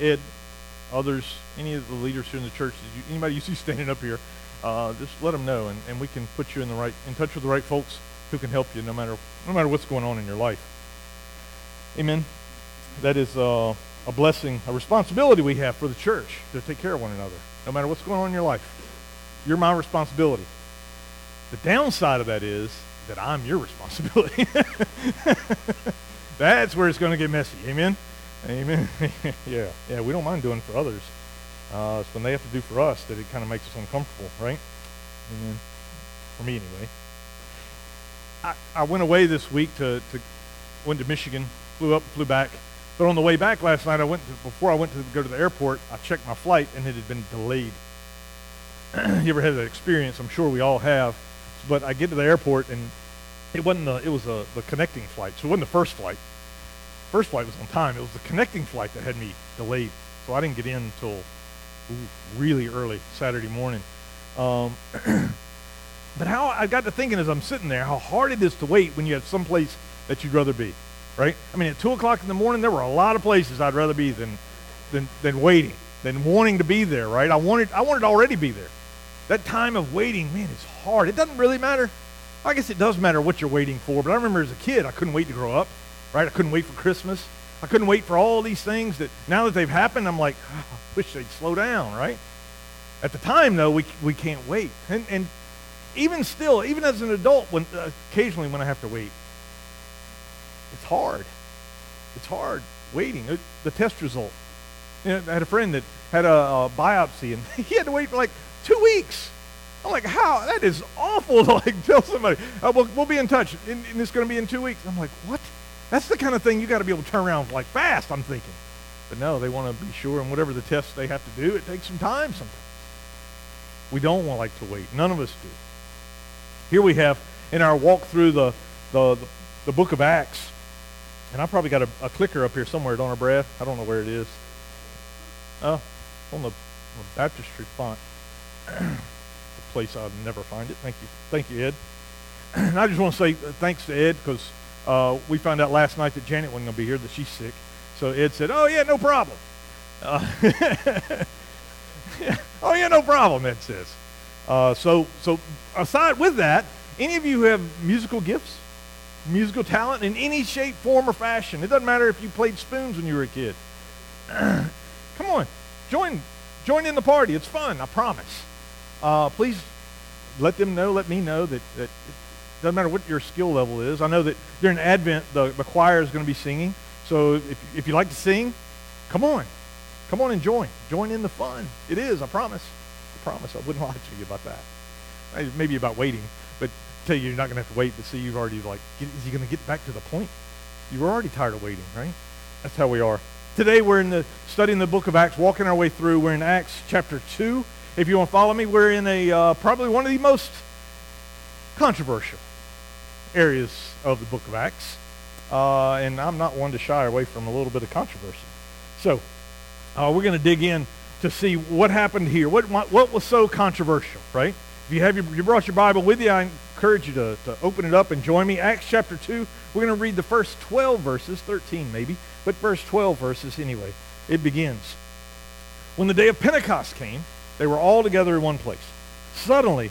Ed, others, any of the leaders here in the church, you, anybody you see standing up here, uh, just let them know, and, and we can put you in the right, in touch with the right folks who can help you no matter, no matter what's going on in your life. Amen. That is uh, a blessing, a responsibility we have for the church to take care of one another, no matter what's going on in your life. You're my responsibility. The downside of that is that I'm your responsibility. That's where it's going to get messy. Amen? Amen. yeah. Yeah, we don't mind doing for others. Uh, it's when they have to do for us that it kind of makes us uncomfortable, right? Amen. For me, anyway. I, I went away this week to, to went to Michigan, flew up, flew back. But on the way back last night, I went to, before I went to go to the airport, I checked my flight and it had been delayed. you ever had that experience? I'm sure we all have. But I get to the airport and it wasn't the, it was a, the connecting flight, so it wasn't the first flight. First flight was on time. It was the connecting flight that had me delayed, so I didn't get in until really early Saturday morning. Um, but how I got to thinking as I'm sitting there, how hard it is to wait when you have some place that you'd rather be, right? I mean, at two o'clock in the morning, there were a lot of places I'd rather be than than than waiting, than wanting to be there, right? I wanted I wanted to already be there. That time of waiting, man, it's hard. It doesn't really matter I guess it does matter what you're waiting for, but I remember as a kid, I couldn't wait to grow up, right? I couldn't wait for Christmas. I couldn't wait for all these things that now that they've happened, I'm like, oh, I wish they'd slow down, right? At the time, though, we, we can't wait. And, and even still, even as an adult, when uh, occasionally when I have to wait, it's hard. It's hard waiting. Uh, the test result. You know, I had a friend that had a, a biopsy, and he had to wait for like two weeks I'm like, how? That is awful to like tell somebody, uh, we'll, we'll be in touch, and, and it's going to be in two weeks. I'm like, what? That's the kind of thing you got to be able to turn around like fast, I'm thinking. But no, they want to be sure, and whatever the tests they have to do, it takes some time sometimes. We don't want like to wait. None of us do. Here we have in our walk through the, the, the, the book of Acts, and I probably got a, a, clicker up here somewhere, don't I, Brad? I don't know where it is. Oh, on the, on the baptistry font. The place I'd never find it. Thank you. Thank you, Ed. And I just want to say uh, thanks to Ed because uh, we found out last night that Janet wasn't going to be here, that she's sick. So Ed said, oh, yeah, no problem. Uh, oh, yeah, no problem, Ed says. Uh, so, so aside with that, any of you who have musical gifts, musical talent in any shape, form, or fashion, it doesn't matter if you played spoons when you were a kid. Come on, join, join in the party. It's fun, I promise uh, please let them know, let me know that, that doesn't matter what your skill level is. I know that during Advent, the, the choir is going to be singing. So if, if you like to sing, come on. Come on and join. Join in the fun. It is, I promise. I promise. I woun't lie to you about that. Maybe about waiting, but tell you you're not going to have to wait to see you've already like, is he going to get back to the point? You were already tired of waiting, right? That's how we are. Today we're in the studying the book of Acts, walking our way through. We're in Acts chapter 2. If you want to follow me, we're in a uh, probably one of the most controversial areas of the book of Acts. Uh, and I'm not one to shy away from a little bit of controversy. So uh, we're going to dig in to see what happened here. What, what was so controversial, right? If you have your, you brought your Bible with you, I encourage you to, to open it up and join me. Acts chapter 2, we're going to read the first 12 verses, 13 maybe, but first 12 verses anyway. It begins. When the day of Pentecost came, they were all together in one place. Suddenly,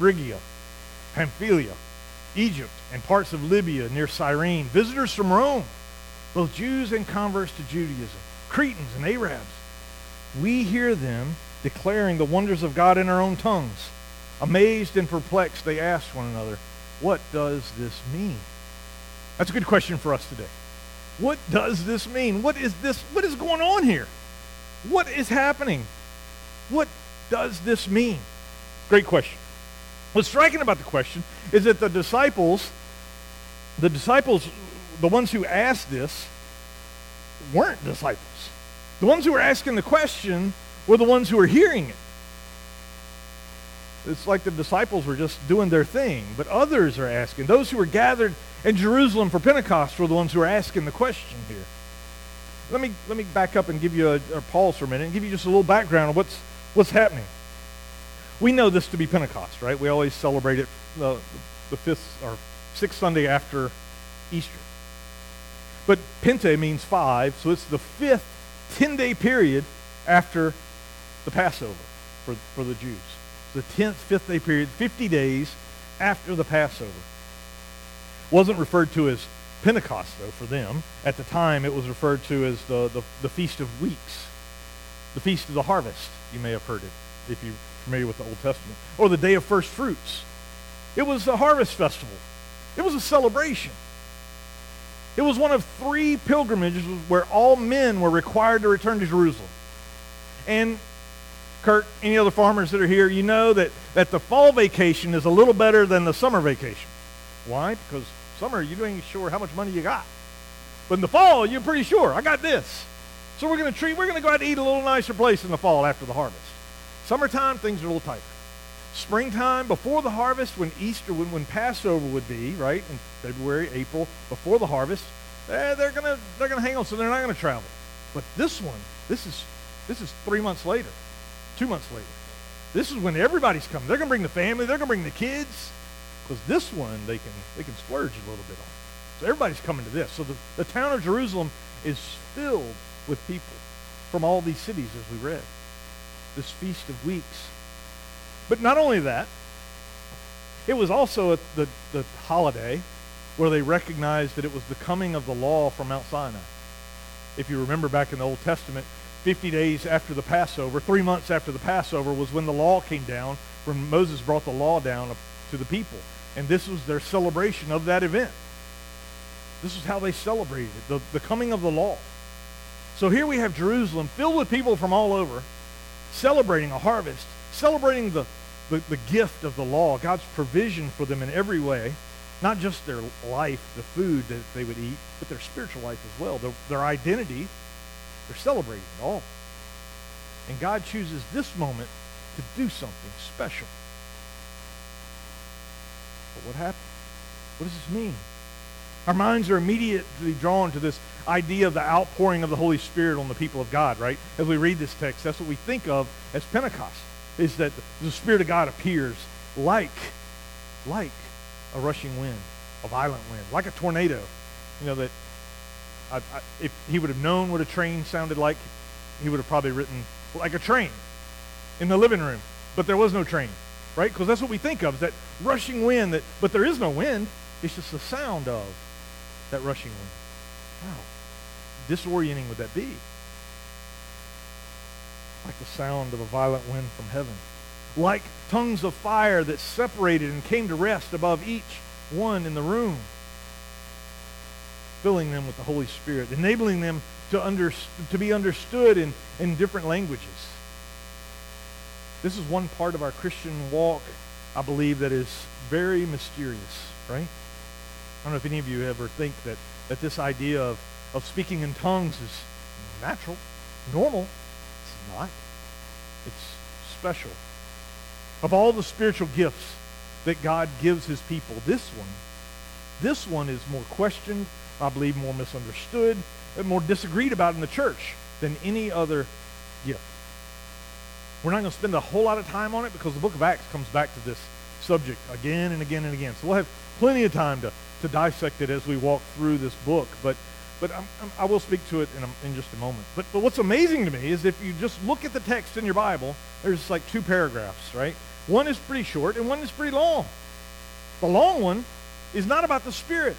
Phrygia, Pamphylia, Egypt, and parts of Libya near Cyrene, visitors from Rome, both Jews and converts to Judaism, Cretans and Arabs. We hear them declaring the wonders of God in our own tongues. Amazed and perplexed, they asked one another, What does this mean? That's a good question for us today. What does this mean? What is this? What is going on here? What is happening? What does this mean? Great question. What's striking about the question is that the disciples, the disciples, the ones who asked this, weren't disciples. The ones who were asking the question were the ones who were hearing it. It's like the disciples were just doing their thing, but others are asking. Those who were gathered in Jerusalem for Pentecost were the ones who were asking the question here. Let me, let me back up and give you a, a pause for a minute and give you just a little background of what's, what's happening. We know this to be Pentecost, right? We always celebrate it the, the fifth or sixth Sunday after Easter. But Pente means five, so it's the fifth 10 day period after the Passover for, for the Jews. The 10th, fifth day period, 50 days after the Passover. Wasn't referred to as Pentecost, though, for them. At the time, it was referred to as the, the, the Feast of Weeks, the Feast of the Harvest. You may have heard it if you're familiar with the Old Testament. Or the Day of First Fruits. It was a harvest festival, it was a celebration. It was one of three pilgrimages where all men were required to return to Jerusalem. And Kurt, any other farmers that are here, you know that, that the fall vacation is a little better than the summer vacation. Why? Because summer, you ain't sure how much money you got. But in the fall, you're pretty sure, I got this. So we're going to treat, we're going to go out to eat a little nicer place in the fall after the harvest. Summertime, things are a little tighter. Springtime, before the harvest, when Easter, when, when Passover would be, right, in February, April, before the harvest, eh, they're going to they're gonna hang on, so they're not going to travel. But this one, this is, this is three months later two months later. This is when everybody's coming. They're going to bring the family. They're going to bring the kids. Because this one, they can, they can splurge a little bit on. So everybody's coming to this. So the, the town of Jerusalem is filled with people from all these cities, as we read. This Feast of Weeks. But not only that, it was also the, the holiday where they recognized that it was the coming of the law from Mount Sinai. If you remember back in the Old Testament, 50 days after the Passover, three months after the Passover, was when the law came down, when Moses brought the law down to the people. And this was their celebration of that event. This is how they celebrated the, the coming of the law. So here we have Jerusalem filled with people from all over, celebrating a harvest, celebrating the, the, the gift of the law, God's provision for them in every way, not just their life, the food that they would eat, but their spiritual life as well, their, their identity they're celebrating it all. And God chooses this moment to do something special. But what happened? What does this mean? Our minds are immediately drawn to this idea of the outpouring of the Holy Spirit on the people of God, right? As we read this text, that's what we think of as Pentecost, is that the Spirit of God appears like, like a rushing wind, a violent wind, like a tornado, you know, that I, I, if he would have known what a train sounded like, he would have probably written like a train in the living room. But there was no train, right? Because that's what we think of, that rushing wind. That, but there is no wind. It's just the sound of that rushing wind. How Disorienting would that be? Like the sound of a violent wind from heaven. Like tongues of fire that separated and came to rest above each one in the room filling them with the Holy Spirit, enabling them to, under, to be understood in, in different languages. This is one part of our Christian walk, I believe, that is very mysterious, right? I don't know if any of you ever think that, that this idea of, of speaking in tongues is natural, normal. It's not. It's special. Of all the spiritual gifts that God gives his people, this one, this one is more questioned I believe, more misunderstood, and more disagreed about in the church than any other gift. We're not going to spend a whole lot of time on it because the book of Acts comes back to this subject again and again and again. So we'll have plenty of time to, to dissect it as we walk through this book. But, but I'm, I'm, i will speak to it in, a, in just a moment. But, but what's amazing to me is if you just look at the text in your Bible, there's like two paragraphs, right? One is pretty short and one is pretty long. The long one is not about the Spirit.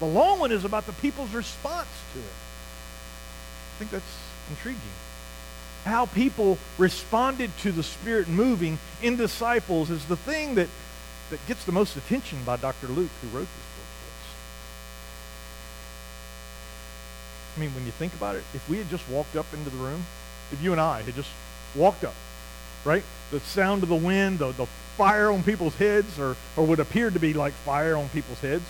The long one is about the people's response to it. I think that's intriguing. how people responded to the Spirit moving in disciples is the thing that, that gets the most attention by Dr. Luke, who wrote this book for us. I mean, when you think about it, if we had just walked up into the room, if you and I had just walked up, right? The sound of the wind, the, the fire on people's heads, or, or what appeared to be like fire on people's heads,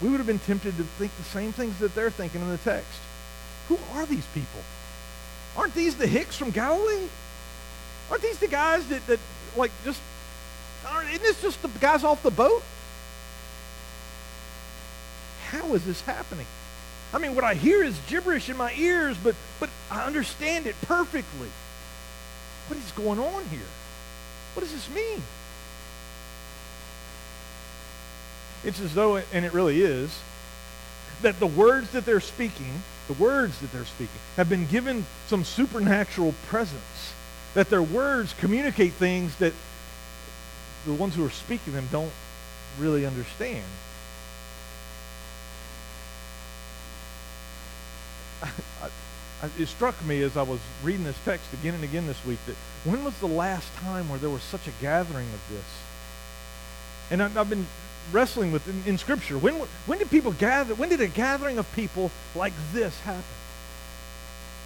we would have been tempted to think the same things that they're thinking in the text. Who are these people? Aren't these the Hicks from Galilee? Aren't these the guys that, that like, just, isn't this just the guys off the boat? How is this happening? I mean, what I hear is gibberish in my ears, but, but I understand it perfectly. What is going on here? What does this mean? It's as though, and it really is, that the words that they're speaking, the words that they're speaking, have been given some supernatural presence. That their words communicate things that the ones who are speaking them don't really understand. I, I, it struck me as I was reading this text again and again this week that when was the last time where there was such a gathering of this? And I, I've been wrestling with in, in, Scripture. When, when did people gather? When did a gathering of people like this happen?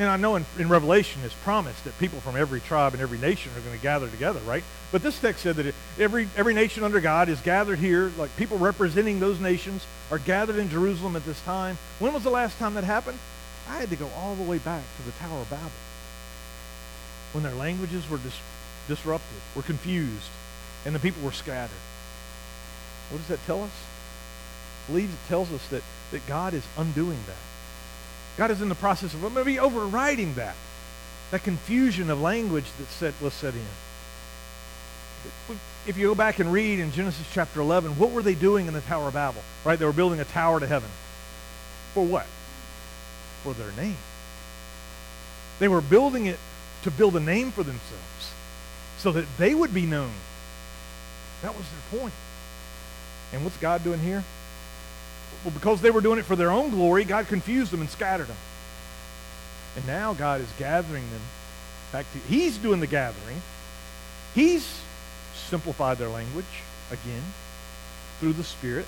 And I know in, in Revelation it's promised that people from every tribe and every nation are going to gather together, right? But this text said that every, every nation under God is gathered here, like people representing those nations are gathered in Jerusalem at this time. When was the last time that happened? I had to go all the way back to the Tower of Babel when their languages were dis- disrupted, were confused, and the people were scattered. What does that tell us? I believe it tells us that, that God is undoing that. God is in the process of maybe overriding that, that confusion of language that set, was set in. If you go back and read in Genesis chapter 11, what were they doing in the Tower of Babel? Right? They were building a tower to heaven. For what? For their name. They were building it to build a name for themselves so that they would be known. That was their point. And what's God doing here? Well, because they were doing it for their own glory, God confused them and scattered them. And now God is gathering them back to, He's doing the gathering. He's simplified their language again through the Spirit.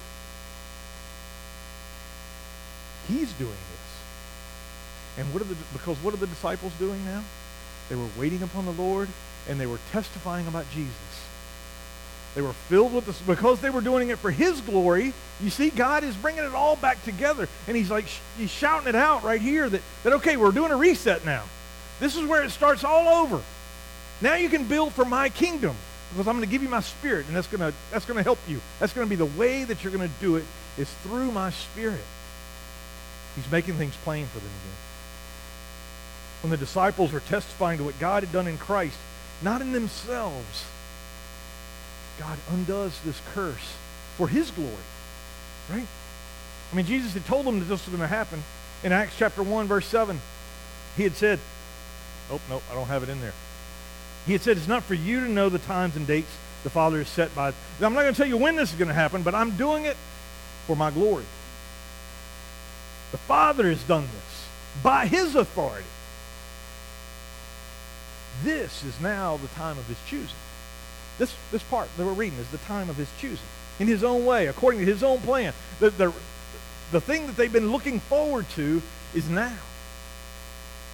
He's doing this. And what are the, because what are the disciples doing now? They were waiting upon the Lord and they were testifying about Jesus. They were filled with this because they were doing it for His glory. You see, God is bringing it all back together. And He's like, He's shouting it out right here that, that okay, we're doing a reset now. This is where it starts all over. Now you can build for my kingdom because I'm going to give you my spirit, and that's going to that's going to help you. That's going to be the way that you're going to do it is through my spirit. He's making things plain for them again. When the disciples were testifying to what God had done in Christ, not in themselves, God undoes this curse for his glory. Right? I mean, Jesus had told them that this was going to happen. In Acts chapter 1, verse 7, he had said, oh, no, I don't have it in there. He had said, it's not for you to know the times and dates the Father has set by. I'm not going to tell you when this is going to happen, but I'm doing it for my glory. The Father has done this by his authority. This is now the time of his choosing. This, this part that we're reading is the time of his choosing. In his own way, according to his own plan. The, the, the thing that they've been looking forward to is now.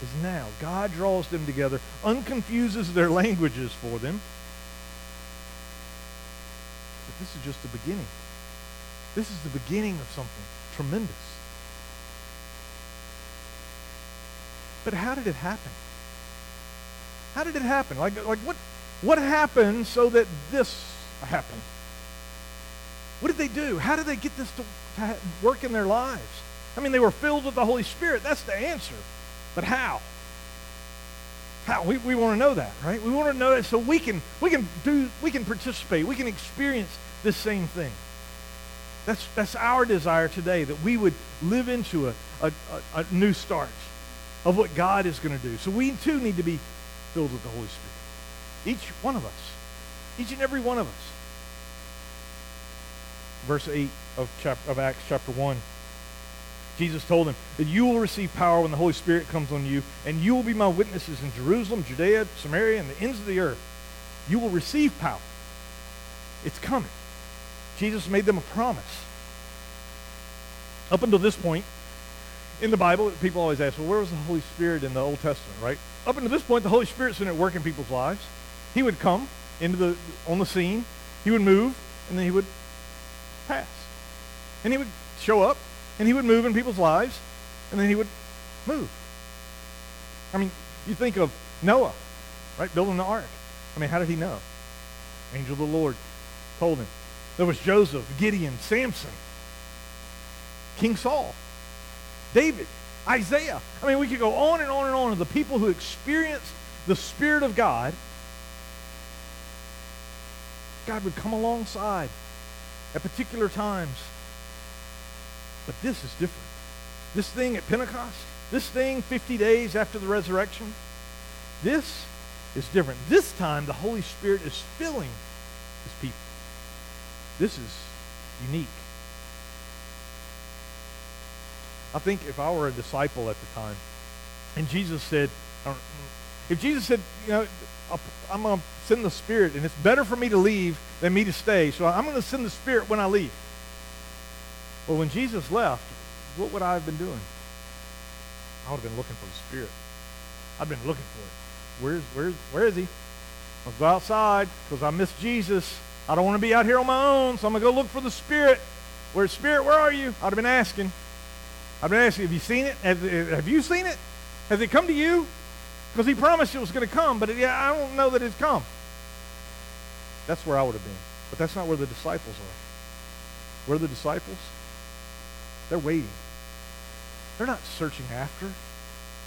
Is now. God draws them together, unconfuses their languages for them. But this is just the beginning. This is the beginning of something tremendous. But how did it happen? How did it happen? Like, like what, what happened so that this happened? What did they do? How did they get this to, to work in their lives? I mean, they were filled with the Holy Spirit. That's the answer. But how? How? We, we want to know that, right? We want to know that so we can we can do we can participate. We can experience this same thing. That's that's our desire today that we would live into a, a, a, a new start of what God is going to do. So we too need to be filled with the Holy Spirit. Each one of us. Each and every one of us. Verse 8 of, chapter, of Acts chapter 1 Jesus told them that you will receive power when the Holy Spirit comes on you, and you will be my witnesses in Jerusalem, Judea, Samaria, and the ends of the earth. You will receive power. It's coming. Jesus made them a promise. Up until this point, in the Bible, people always ask, well, where was the Holy Spirit in the Old Testament, right? Up until this point, the Holy Spirit's been at work in people's lives. He would come into the on the scene, he would move, and then he would pass. And he would show up, and he would move in people's lives, and then he would move. I mean, you think of Noah, right, building the ark. I mean, how did he know? Angel of the Lord told him. There was Joseph, Gideon, Samson, King Saul, David, Isaiah. I mean, we could go on and on and on of the people who experienced the Spirit of God. God would come alongside at particular times. But this is different. This thing at Pentecost, this thing 50 days after the resurrection, this is different. This time, the Holy Spirit is filling his people. This is unique. I think if I were a disciple at the time, and Jesus said, if Jesus said, you know, I'm going to send the Spirit, and it's better for me to leave than me to stay, so I'm going to send the Spirit when I leave. Well, when Jesus left, what would I have been doing? I would have been looking for the Spirit. I've been looking for it. Where's, where's, where is he? I'll go outside because I miss Jesus. I don't want to be out here on my own, so I'm going to go look for the Spirit. Where's Spirit? Where are you? I'd have been asking. I've been asking, have you seen it? Have, have you seen it? Has it come to you? Because he promised it was going to come, but it, yeah, I don't know that it's come. That's where I would have been. But that's not where the disciples are. Where are the disciples? They're waiting. They're not searching after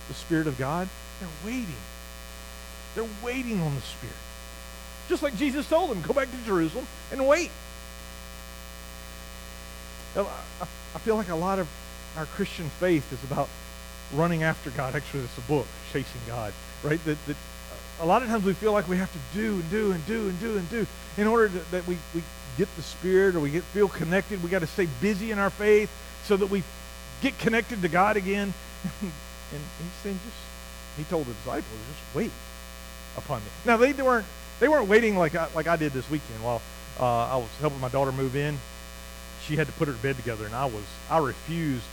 the Spirit of God. They're waiting. They're waiting on the Spirit. Just like Jesus told them, go back to Jerusalem and wait. I feel like a lot of our Christian faith is about running after God. Actually, it's a book, Chasing God, right? That, that a lot of times we feel like we have to do and do and do and do and do in order to, that we, we get the Spirit or we get feel connected. We got to stay busy in our faith so that we get connected to God again. and he's saying, just he told the disciples, just wait upon me. Now they weren't they weren't waiting like I, like I did this weekend while uh, I was helping my daughter move in. She had to put her bed together, and I was I refused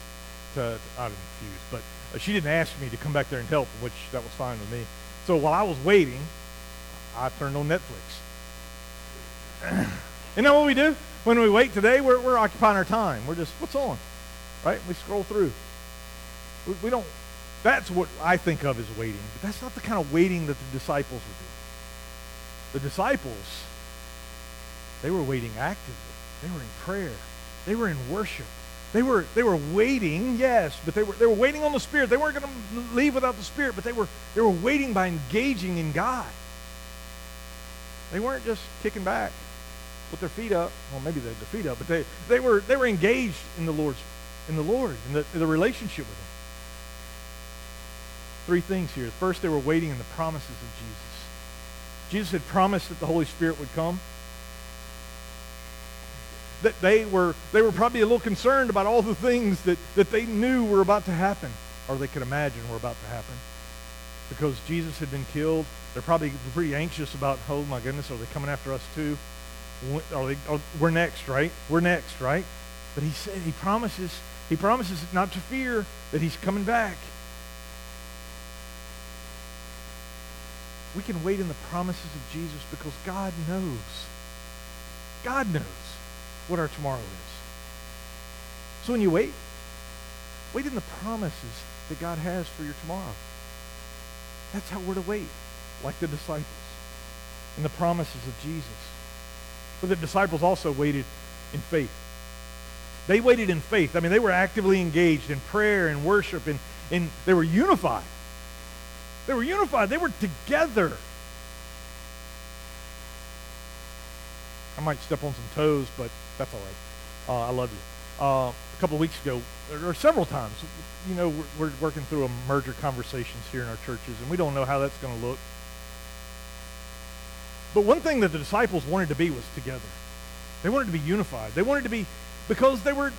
to, I didn't refuse, but uh, she didn't ask me to come back there and help, which that was fine with me. So while I was waiting, I turned on Netflix. you know what we do? When we wait today, we're, we're occupying our time. We're just, what's on? Right? We scroll through. We, we don't, that's what I think of as waiting. But that's not the kind of waiting that the disciples would do. The disciples, they were waiting actively. They were in prayer. They were in worship. They were, they were waiting, yes, but they were, they were waiting on the Spirit. They weren't going to leave without the Spirit, but they were, they were waiting by engaging in God. They weren't just kicking back with their feet up. Well, maybe they had their feet up, but they, they, were, they were engaged in the Lord's in the Lord, in the, in the relationship with Him. Three things here. First, they were waiting in the promises of Jesus. Jesus had promised that the Holy Spirit would come that they were, they were probably a little concerned about all the things that, that they knew were about to happen, or they could imagine were about to happen. Because Jesus had been killed, they're probably pretty anxious about, oh my goodness, are they coming after us too? Are they, are, we're next, right? We're next, right? But he said, he promises, he promises not to fear that he's coming back. We can wait in the promises of Jesus because God knows. God knows what our tomorrow is. So when you wait, wait in the promises that God has for your tomorrow. That's how we're to wait, like the disciples, in the promises of Jesus. But the disciples also waited in faith. They waited in faith. I mean, they were actively engaged in prayer and worship, and, and they were unified. They were unified. They were together. I might step on some toes, but that's all right. Uh, I love you. Uh, a couple of weeks ago, or several times, you know, we're, we're working through a merger conversations here in our churches, and we don't know how that's going to look. But one thing that the disciples wanted to be was together. They wanted to be unified. They wanted to be, because they were,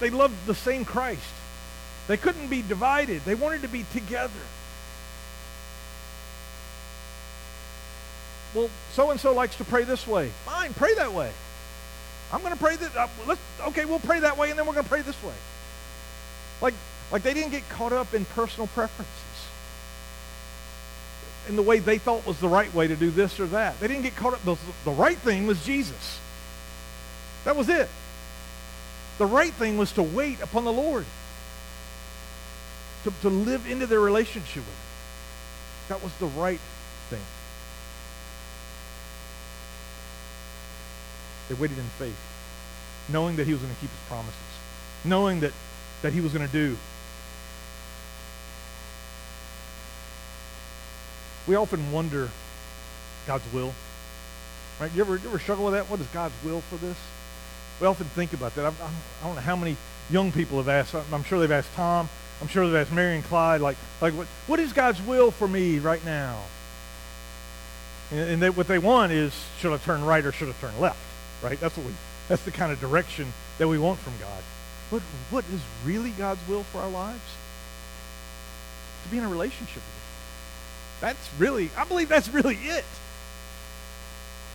they loved the same Christ. They couldn't be divided. They wanted to be together. Well, so and so likes to pray this way. Fine, pray that way. I'm going to pray that. Uh, let's, okay, we'll pray that way, and then we're going to pray this way. Like, like they didn't get caught up in personal preferences, in the way they thought was the right way to do this or that. They didn't get caught up. The, the right thing was Jesus. That was it. The right thing was to wait upon the Lord, to, to live into their relationship with Him. That was the right thing. They waited in faith, knowing that He was going to keep His promises, knowing that, that He was going to do. We often wonder God's will. Right? You ever, you ever struggle with that? What is God's will for this? We often think about that. I'm, I do not know how many young people have asked. I'm sure they've asked Tom. I'm sure they've asked Mary and Clyde, like, like what, what is God's will for me right now? And, and they, what they want is, should I turn right or should I turn left? Right? That's what we. That's the kind of direction that we want from God. But what is really God's will for our lives? To be in a relationship with Him. That's really. I believe that's really it.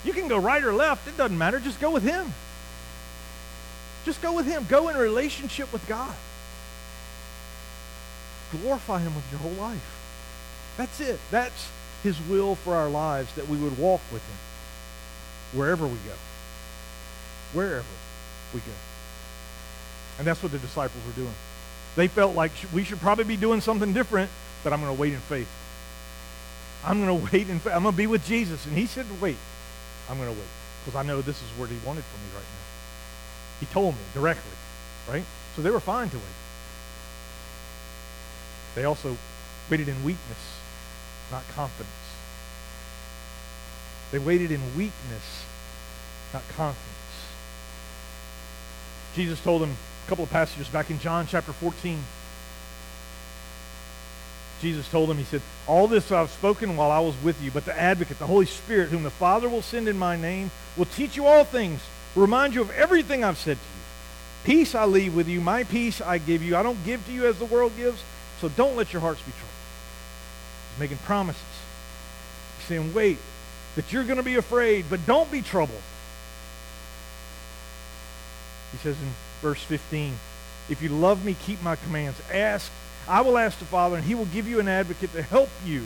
You can go right or left. It doesn't matter. Just go with Him. Just go with Him. Go in a relationship with God. Glorify Him with your whole life. That's it. That's His will for our lives, that we would walk with Him wherever we go. Wherever we go. And that's what the disciples were doing. They felt like we should probably be doing something different, but I'm going to wait in faith. I'm going to wait in faith. I'm going to be with Jesus. And he said, wait. I'm going to wait because I know this is what he wanted from me right now. He told me directly, right? So they were fine to wait. They also waited in weakness, not confidence. They waited in weakness, not confidence. Jesus told him a couple of passages back in John chapter 14. Jesus told him, He said, All this I've spoken while I was with you, but the advocate, the Holy Spirit, whom the Father will send in my name, will teach you all things, remind you of everything I've said to you. Peace I leave with you, my peace I give you. I don't give to you as the world gives, so don't let your hearts be troubled. He's making promises. He's saying, wait, that you're going to be afraid, but don't be troubled. He says in verse 15, if you love me, keep my commands. Ask, I will ask the Father, and he will give you an advocate to help you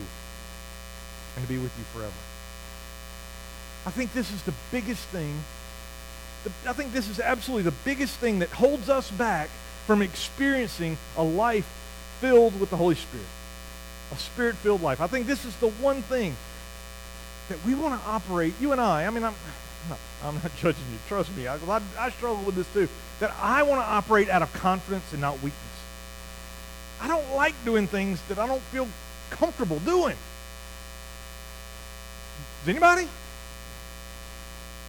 and to be with you forever. I think this is the biggest thing. I think this is absolutely the biggest thing that holds us back from experiencing a life filled with the Holy Spirit. A spirit-filled life. I think this is the one thing that we want to operate, you and I, I mean, I'm, I'm not judging you. Trust me. I, I, struggle with this too. That I want to operate out of confidence and not weakness. I don't like doing things that I don't feel comfortable doing. Does anybody?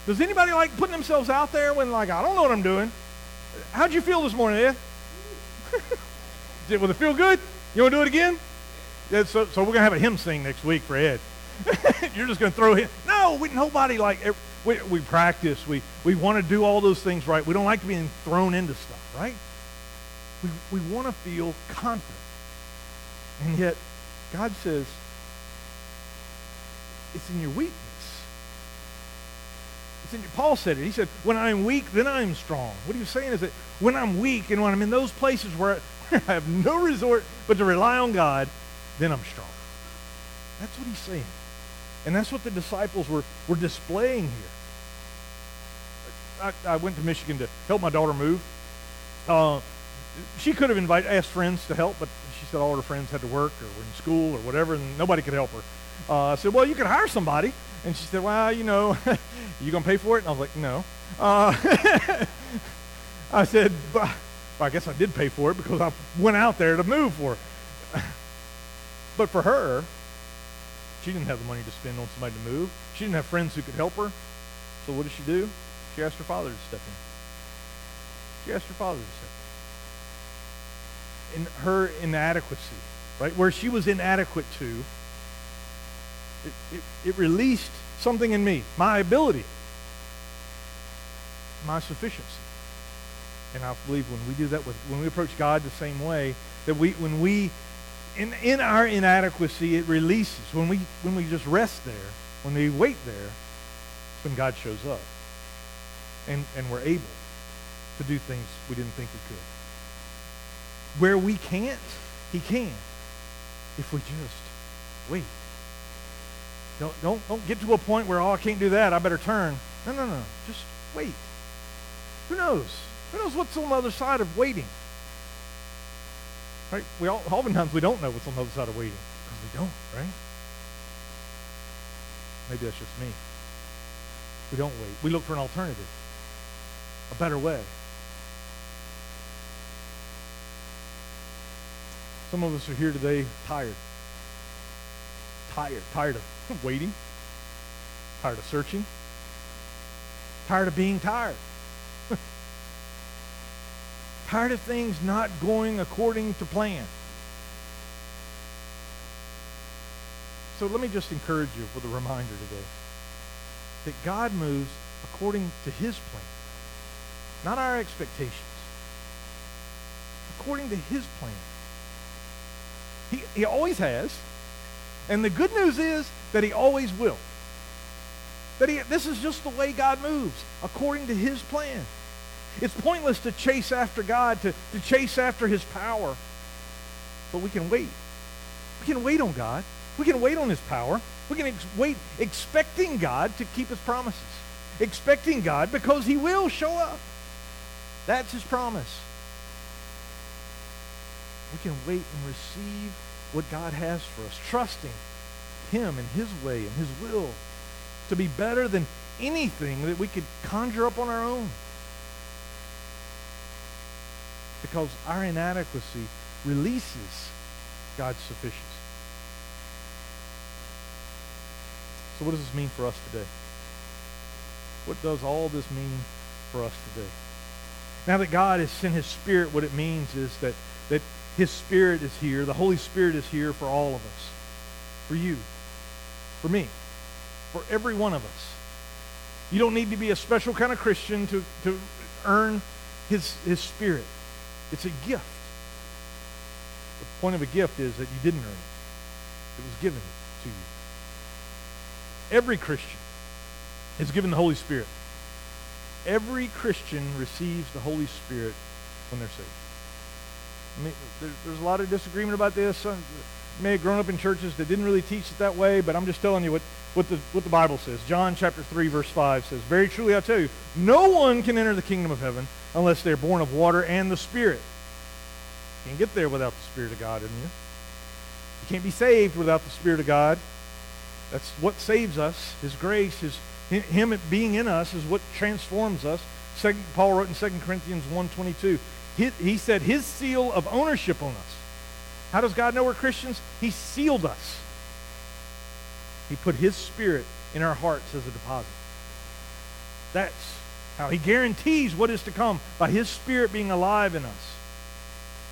Does anybody like putting themselves out there when like I don't know what I'm doing? How'd you feel this morning, Ed? Did, it feel good? You want to do it again? Yeah, so, so we're gonna have a hymn sing next week for Ed. You're just gonna throw him. No, we, nobody like we, we practice. We, we want to do all those things right. We don't like being thrown into stuff, right? We, we want to feel confident. And yet, God says, it's in your weakness. It's in your, Paul said it. He said, when I'm weak, then I'm strong. What he's saying is that when I'm weak and when I'm in those places where I have no resort but to rely on God, then I'm strong. That's what he's saying. And that's what the disciples were, were displaying here. I, I went to Michigan to help my daughter move. Uh, she could have invited, asked friends to help, but she said all her friends had to work or were in school or whatever, and nobody could help her. Uh, I said, well, you could hire somebody. And she said, well, you know, you going to pay for it? And I was like, no. Uh, I said, well, I guess I did pay for it because I went out there to move for her. but for her, she didn't have the money to spend on somebody to move. She didn't have friends who could help her. So what did she do? She asked her father to step in. She asked her father to step in. In her inadequacy, right, where she was inadequate to, it, it, it released something in me, my ability, my sufficiency. And I believe when we do that with when we approach God the same way, that we when we in in our inadequacy it releases. When we when we just rest there, when we wait there, when God shows up. And and we're able to do things we didn't think we could. Where we can't, he can. If we just wait. Don't, don't, don't get to a point where, oh, I can't do that. I better turn. No, no, no. Just wait. Who knows? Who knows what's on the other side of waiting? Right? We all, oftentimes we don't know what's on the other side of waiting because we don't, right? Maybe that's just me. We don't wait. We look for an alternative, a better way. Some of us are here today tired. Tired. Tired of waiting. Tired of searching. Tired of being tired. tired of things not going according to plan. So let me just encourage you with a reminder today that God moves according to his plan, not our expectations, according to his plan. He, he always has. And the good news is that he always will. That he, this is just the way God moves, according to his plan. It's pointless to chase after God, to, to chase after his power. But we can wait. We can wait on God. We can wait on his power. We can ex- wait expecting God to keep his promises. Expecting God because he will show up. That's his promise. We can wait and receive what God has for us, trusting him and his way and his will to be better than anything that we could conjure up on our own. Because our inadequacy releases God's sufficiency. So what does this mean for us today? What does all this mean for us today? Now that God has sent his spirit, what it means is that, that his spirit is here. The Holy Spirit is here for all of us. For you. For me. For every one of us. You don't need to be a special kind of Christian to, to earn his, his spirit. It's a gift. The point of a gift is that you didn't earn it. It was given to you. Every Christian is given the Holy Spirit. Every Christian receives the Holy Spirit when they're saved. I mean, there, there's a lot of disagreement about this. Some may have grown up in churches that didn't really teach it that way, but I'm just telling you what, what, the, what the Bible says. John chapter 3, verse 5 says, Very truly I tell you, no one can enter the kingdom of heaven unless they're born of water and the Spirit. You can't get there without the Spirit of God in you. You can't be saved without the Spirit of God. That's what saves us. His grace, his him being in us is what transforms us. Second, Paul wrote in 2 Corinthians 1.22, he, he said his seal of ownership on us. How does God know we're Christians? He sealed us. He put his spirit in our hearts as a deposit. That's how he guarantees what is to come by his spirit being alive in us.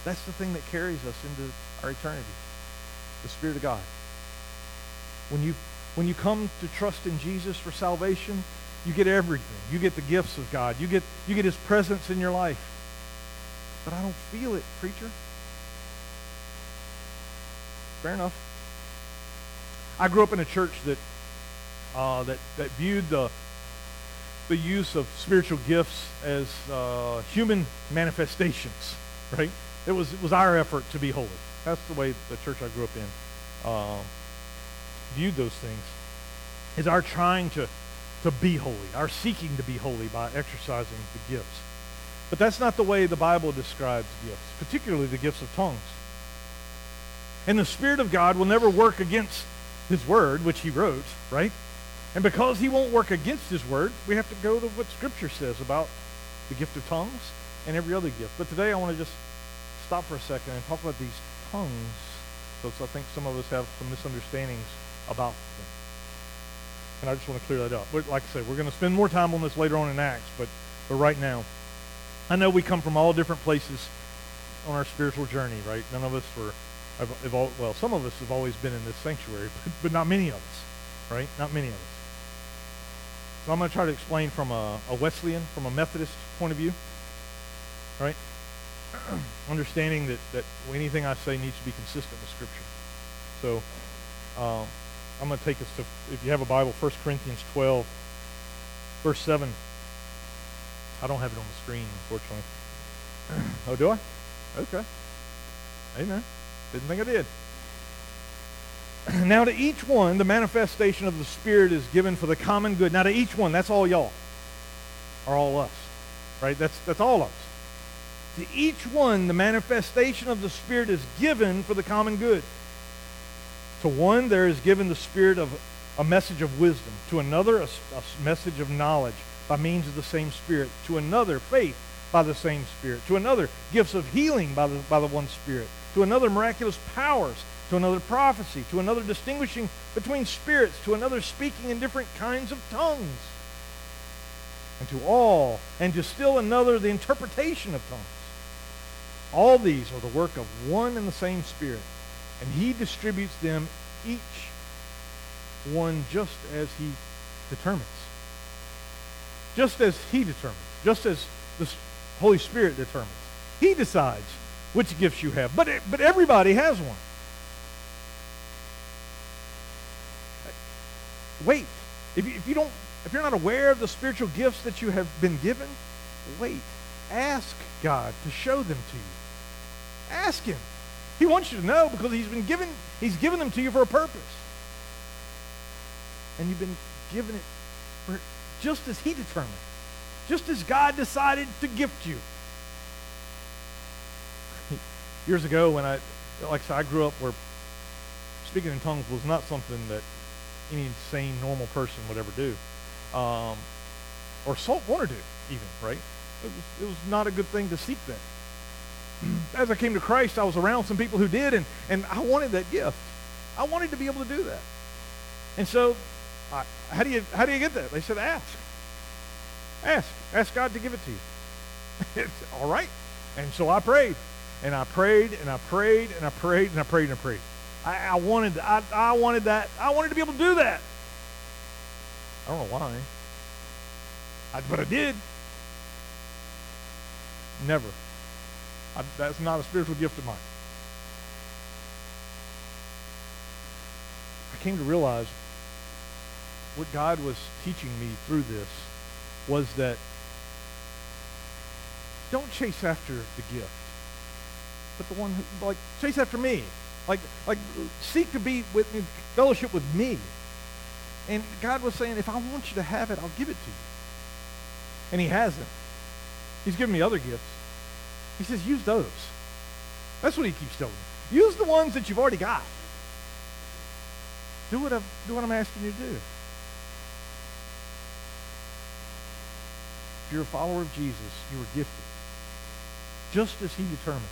That's the thing that carries us into our eternity. The Spirit of God. When you when you come to trust in Jesus for salvation, you get everything. You get the gifts of God. You get, you get his presence in your life. But I don't feel it, preacher. Fair enough. I grew up in a church that, uh, that, that viewed the, the use of spiritual gifts as uh, human manifestations, right? It was, it was our effort to be holy. That's the way the church I grew up in uh, viewed those things is our trying to, to be holy, our seeking to be holy by exercising the gifts. But that's not the way the Bible describes gifts, particularly the gifts of tongues. And the Spirit of God will never work against His Word, which He wrote, right? And because He won't work against His Word, we have to go to what Scripture says about the gift of tongues and every other gift. But today I want to just stop for a second and talk about these tongues because I think some of us have some misunderstandings about them. And I just want to clear that up. But like I said, we're going to spend more time on this later on in Acts, but, but right now, I know we come from all different places on our spiritual journey, right? None of us were, have, all, well, some of us have always been in this sanctuary, but, but not many of us, right? Not many of us. So I'm going to try to explain from a, a Wesleyan, from a Methodist point of view. right? Understanding that, that anything I say needs to be consistent with Scripture. So um, I'm going to take us to, if you have a Bible, 1 Corinthians 12, verse 7. I don't have it on the screen, unfortunately. oh, do I? Okay. Amen. Didn't think I did. now to each one, the manifestation of the Spirit is given for the common good. Now to each one, that's all y'all. Or all us. Right? That's that's all us. To each one, the manifestation of the Spirit is given for the common good. To one, there is given the Spirit of a message of wisdom. To another, a, a message of knowledge by means of the same Spirit. To another, faith by the same Spirit. To another, gifts of healing by the, by the one Spirit. To another, miraculous powers. To another, prophecy. To another, distinguishing between spirits. To another, speaking in different kinds of tongues. And to all, and to still another, the interpretation of tongues. All these are the work of one and the same Spirit, and He distributes them each one just as He determines. Just as He determines. Just as the Holy Spirit determines. He decides which gifts you have. But, but everybody has one. Wait. If you, if you don't, if you're not aware of the spiritual gifts that you have been given, wait. Ask God to show them to you. Ask him. He wants you to know because he's been given he's given them to you for a purpose. And you've been given it for just as he determined. Just as God decided to gift you. Years ago when I like I said, I grew up where speaking in tongues was not something that any sane normal person would ever do. Um, or want to do even, right? It was, it was not a good thing to seek that as I came to Christ, I was around some people who did, and, and I wanted that gift. I wanted to be able to do that. And so, I, how, do you, how do you get that? They said, ask. Ask. Ask God to give it to you. all right. And so I prayed. And I prayed, and I prayed, and I prayed, and I prayed, and I prayed. I, I wanted, I, I wanted that. I wanted to be able to do that. I don't know why. I, but I did. Never I, that's not a spiritual gift of mine. I came to realize what God was teaching me through this was that don't chase after the gift, but the one who, like, chase after me. Like, like, seek to be with me, fellowship with me. And God was saying, if I want you to have it, I'll give it to you. And He hasn't. He's given me other gifts. He says, use those. That's what he keeps telling. Use the ones that you've already got. Do what, i do what I'm asking you to do. If you're a follower of Jesus, you are gifted. Just as he determines.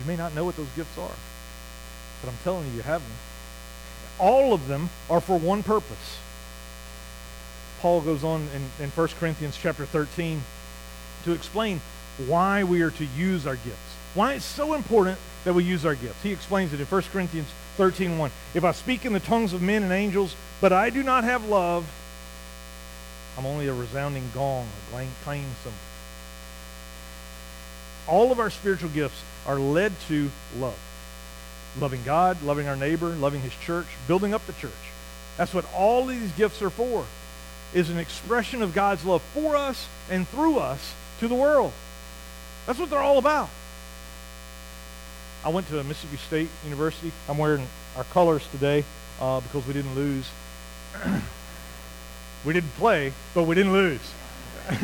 You may not know what those gifts are, but I'm telling you, you have them. All of them are for one purpose. Paul goes on in, in 1 Corinthians chapter 13 to explain why we are to use our gifts. Why it's so important that we use our gifts. He explains it in 1 Corinthians 13:1. If I speak in the tongues of men and angels, but I do not have love, I'm only a resounding gong, a clanging cymbal. All of our spiritual gifts are led to love. Loving God, loving our neighbor, loving his church, building up the church. That's what all these gifts are for. Is an expression of God's love for us and through us to the world. That's what they're all about. I went to Mississippi State University. I'm wearing our colors today uh, because we didn't lose. we didn't play, but we didn't lose.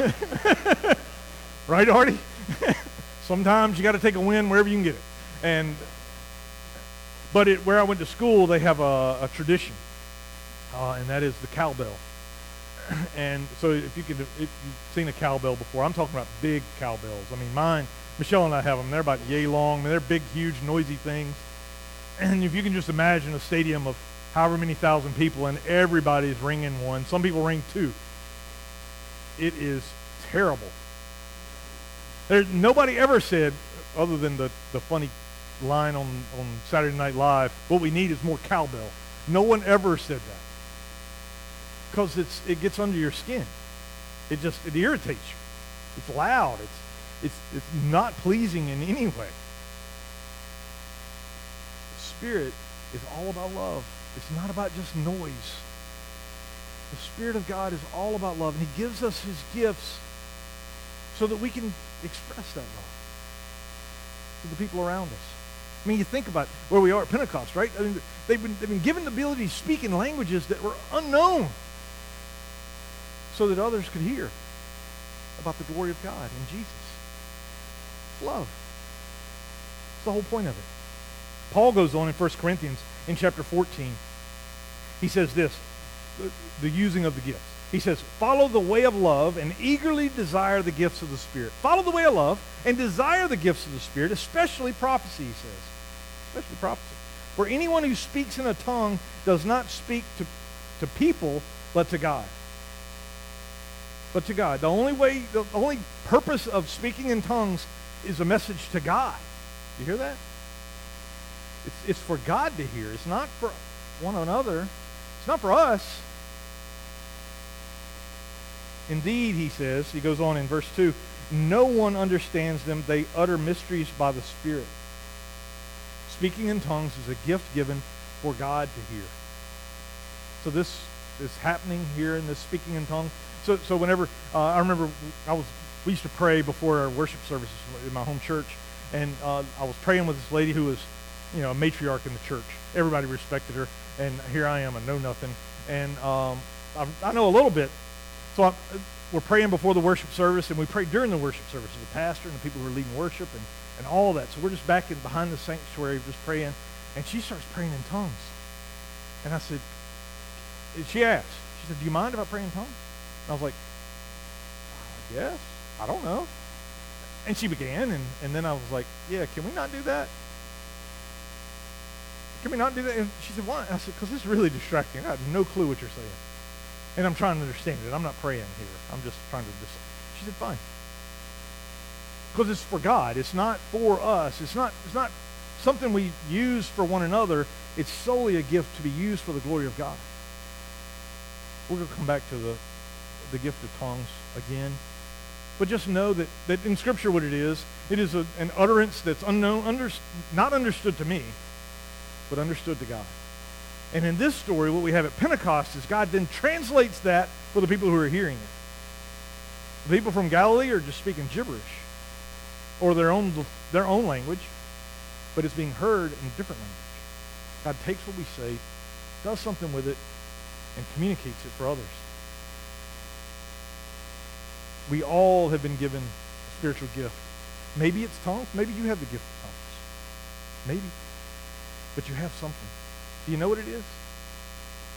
right, Artie? Sometimes you got to take a win wherever you can get it. And but it, where I went to school, they have a, a tradition, uh, and that is the cowbell. and so if you can, if you've seen a cowbell before, I'm talking about big cowbells. I mean, mine, Michelle and I have them. They're about yay long. They're big, huge, noisy things. And if you can just imagine a stadium of however many thousand people and everybody's ringing one. Some people ring two. It is terrible. There, nobody ever said, other than the, the funny line on, on Saturday Night Live, what we need is more cowbell. No one ever said that because it's it gets under your skin. It just it irritates you. It's loud. It's, it's, it's not pleasing in any way. The Spirit is all about love. It's not about just noise. The Spirit of God is all about love, and He gives us His gifts so that we can express that love to the people around us. I mean, you think about where we are at Pentecost, right? I mean, they've been, they've been given the ability to speak in languages that were unknown so that others could hear about the glory of God and Jesus. Love. It's the whole point of it. Paul goes on in 1 Corinthians in chapter 14. He says this the, the using of the gifts. He says, Follow the way of love and eagerly desire the gifts of the Spirit. Follow the way of love and desire the gifts of the Spirit, especially prophecy, he says. Especially prophecy. For anyone who speaks in a tongue does not speak to, to people, but to God. But to God. The only way, the only purpose of speaking in tongues is a message to God. You hear that? It's, it's for God to hear. It's not for one another. It's not for us. Indeed, he says, he goes on in verse 2, no one understands them. They utter mysteries by the Spirit. Speaking in tongues is a gift given for God to hear. So this is happening here in this speaking in tongues. So, so whenever, uh, I remember I was, we used to pray before our worship services in my home church, and uh, I was praying with this lady who was, you know, a matriarch in the church. Everybody respected her, and here I am, I know nothing. And um, I, I know a little bit, so I, we're praying before the worship service, and we pray during the worship service with the pastor and the people who are leading worship and, and all that. So we're just back in behind the sanctuary just praying, and she starts praying in tongues. And I said, she asked, she said, do you mind if I pray in tongues? And I was like, I guess. I don't know. And she began, and, and then I was like, yeah, can we not do that? Can we not do that? And she said, why? I said, because it's really distracting. I have no clue what you're saying. And I'm trying to understand it. I'm not praying here. I'm just trying to just. She said, fine. Because it's for God. It's not for us. It's not, it's not something we use for one another. It's solely a gift to be used for the glory of God. We're going to come back to the, the gift of tongues again. But just know that, that in Scripture what it is, it is a, an utterance that's unknown, under, not understood to me, but understood to God. And in this story, what we have at Pentecost is God then translates that for the people who are hearing it. The people from Galilee are just speaking gibberish or their own, their own language, but it's being heard in a different language. God takes what we say, does something with it, and communicates it for others. We all have been given a spiritual gift. Maybe it's tongues. Maybe you have the gift of tongues. Maybe. But you have something. Do you know what it is?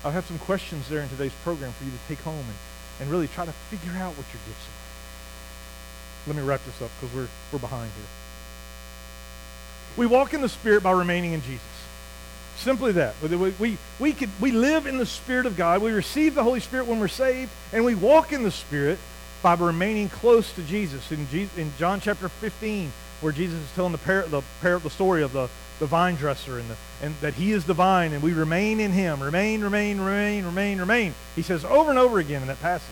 I'll have some questions there in today's program for you to take home and, and really try to figure out what your gifts are. Let me wrap this up because we're, we're behind here. We walk in the Spirit by remaining in Jesus. Simply that. We, we, we, could, we live in the Spirit of God. We receive the Holy Spirit when we're saved, and we walk in the Spirit by remaining close to Jesus. In, Jesus, in John chapter 15, where Jesus is telling the, par- the, par- the story of the, the vine dresser and, the, and that he is the vine and we remain in him. Remain, remain, remain, remain, remain. He says over and over again in that passage.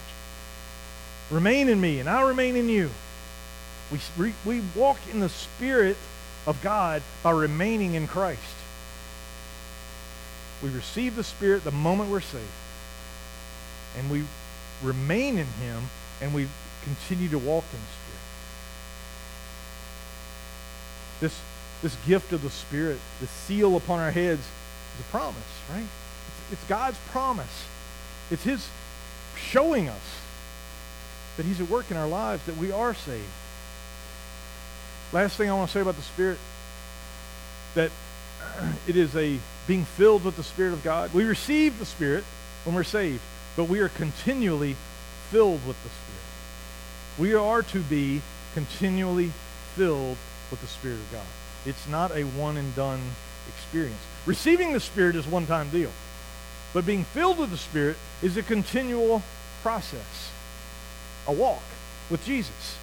Remain in me and I remain in you. We, we walk in the Spirit of God by remaining in Christ. We receive the Spirit the moment we're saved. And we remain in him and we continue to walk in the Spirit. This this gift of the Spirit, the seal upon our heads, is a promise, right? It's, it's God's promise. It's His showing us that He's at work in our lives, that we are saved. Last thing I want to say about the Spirit, that it is a being filled with the Spirit of God. We receive the Spirit when we're saved, but we are continually filled with the Spirit. We are to be continually filled with the Spirit of God. It's not a one and done experience. Receiving the Spirit is one time deal. But being filled with the Spirit is a continual process, a walk with Jesus.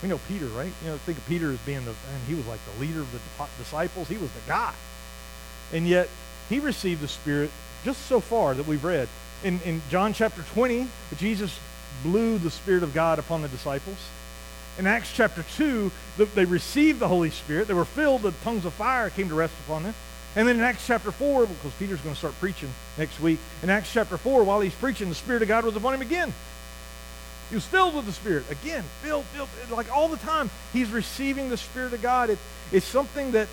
We know Peter, right? You know, think of Peter as being the, and he was like the leader of the disciples. He was the guy. And yet, he received the Spirit just so far that we've read. In, in John chapter 20, Jesus blew the Spirit of God upon the disciples. In Acts chapter 2, the, they received the Holy Spirit. They were filled, the tongues of fire came to rest upon them. And then in Acts chapter 4, because Peter's going to start preaching next week, in Acts chapter 4, while he's preaching, the Spirit of God was upon him again. He was filled with the Spirit. Again, filled, filled, like all the time. He's receiving the Spirit of God. It, it's something that,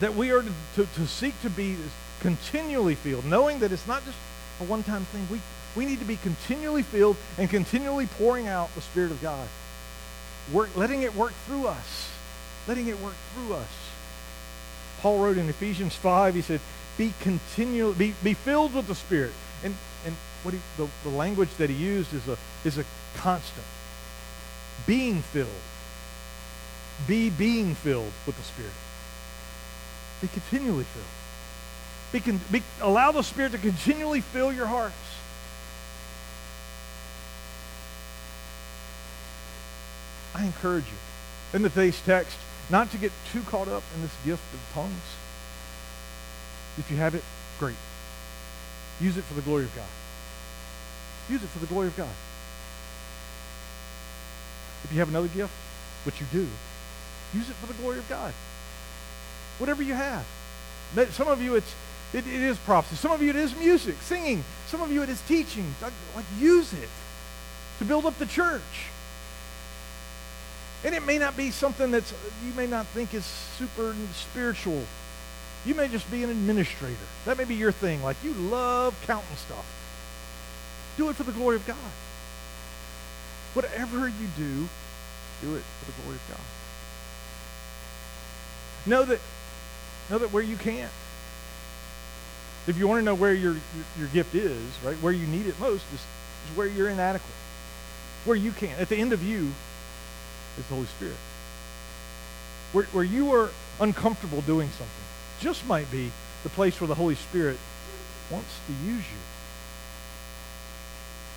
that we are to, to, to seek to be continually filled, knowing that it's not just a one-time thing. We, we need to be continually filled and continually pouring out the Spirit of God. Work, letting it work through us. Letting it work through us. Paul wrote in Ephesians 5, he said, be continual, be, be filled with the Spirit. And, and what he, the, the language that he used is a, is a constant. Being filled. Be being filled with the Spirit. Be continually filled. Be, con, be, allow the Spirit to continually fill your hearts. I encourage you in today's text not to get too caught up in this gift of tongues. If you have it, great. Use it for the glory of God. Use it for the glory of God. If you have another gift, which you do, use it for the glory of God. Whatever you have. Some of you, it's it, it is prophecy. Some of you, it is music, singing. Some of you, it is teaching. Like use it to build up the church. And it may not be something that's you may not think is super spiritual. You may just be an administrator. That may be your thing. Like you love counting stuff. Do it for the glory of God. Whatever you do, do it for the glory of God. Know that, know that where you can't. If you want to know where your, your, your gift is, right, where you need it most is, is where you're inadequate. Where you can't. At the end of you is the Holy Spirit. Where, where you are uncomfortable doing something just might be the place where the Holy Spirit wants to use you.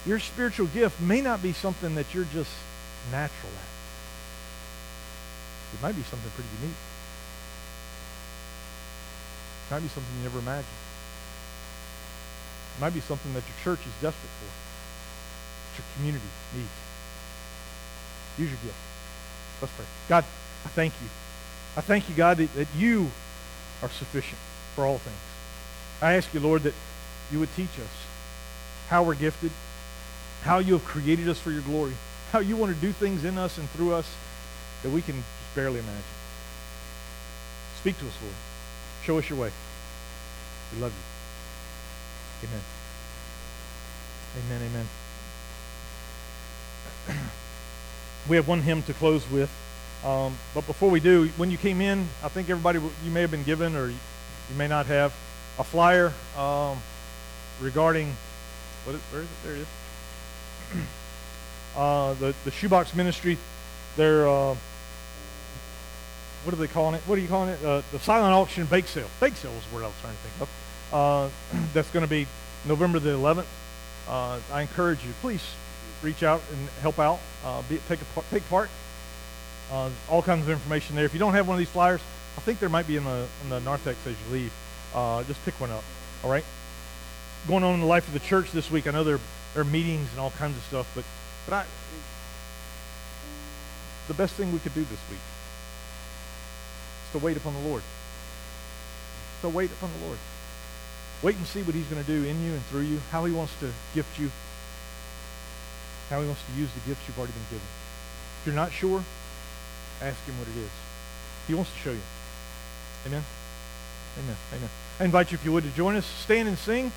Your spiritual gift may not be something that you're just natural at. It might be something pretty unique. It might be something you never imagined. It might be something that your church is desperate for. That your community needs. Use your gift. Let's pray. God, I thank you. I thank you, God, that, that you are sufficient for all things. I ask you, Lord, that you would teach us how we're gifted, how you have created us for your glory, how you want to do things in us and through us that we can just barely imagine. Speak to us, Lord. Show us your way. We love you. Amen. Amen, amen. we have one hymn to close with. Um, but before we do, when you came in, I think everybody, you may have been given or you, may not have, a flyer um, regarding, what is, where is it? There it is. uh, the, the shoebox ministry, they're, uh, what are they calling it? What are you calling it? Uh, the silent auction bake sale. Bake sale is what I was trying to think of. Uh, that's going to be November the 11th. Uh, I encourage you, please reach out and help out, uh, be, take, a, take part. Uh, all kinds of information there. If you don't have one of these flyers, I think there might be in the, in the narthex as you leave. Uh, just pick one up, all right? Going on in the life of the church this week, I know there, there are meetings and all kinds of stuff, but, but I, the best thing we could do this week is to wait upon the Lord. To wait upon the Lord. Wait and see what he's going to do in you and through you, how he wants to gift you, how he wants to use the gifts you've already been given. If you're not sure, ask him what it is. He wants to show you. Amen? Amen. Amen. I invite you, if you would, to join us. Stand and sing.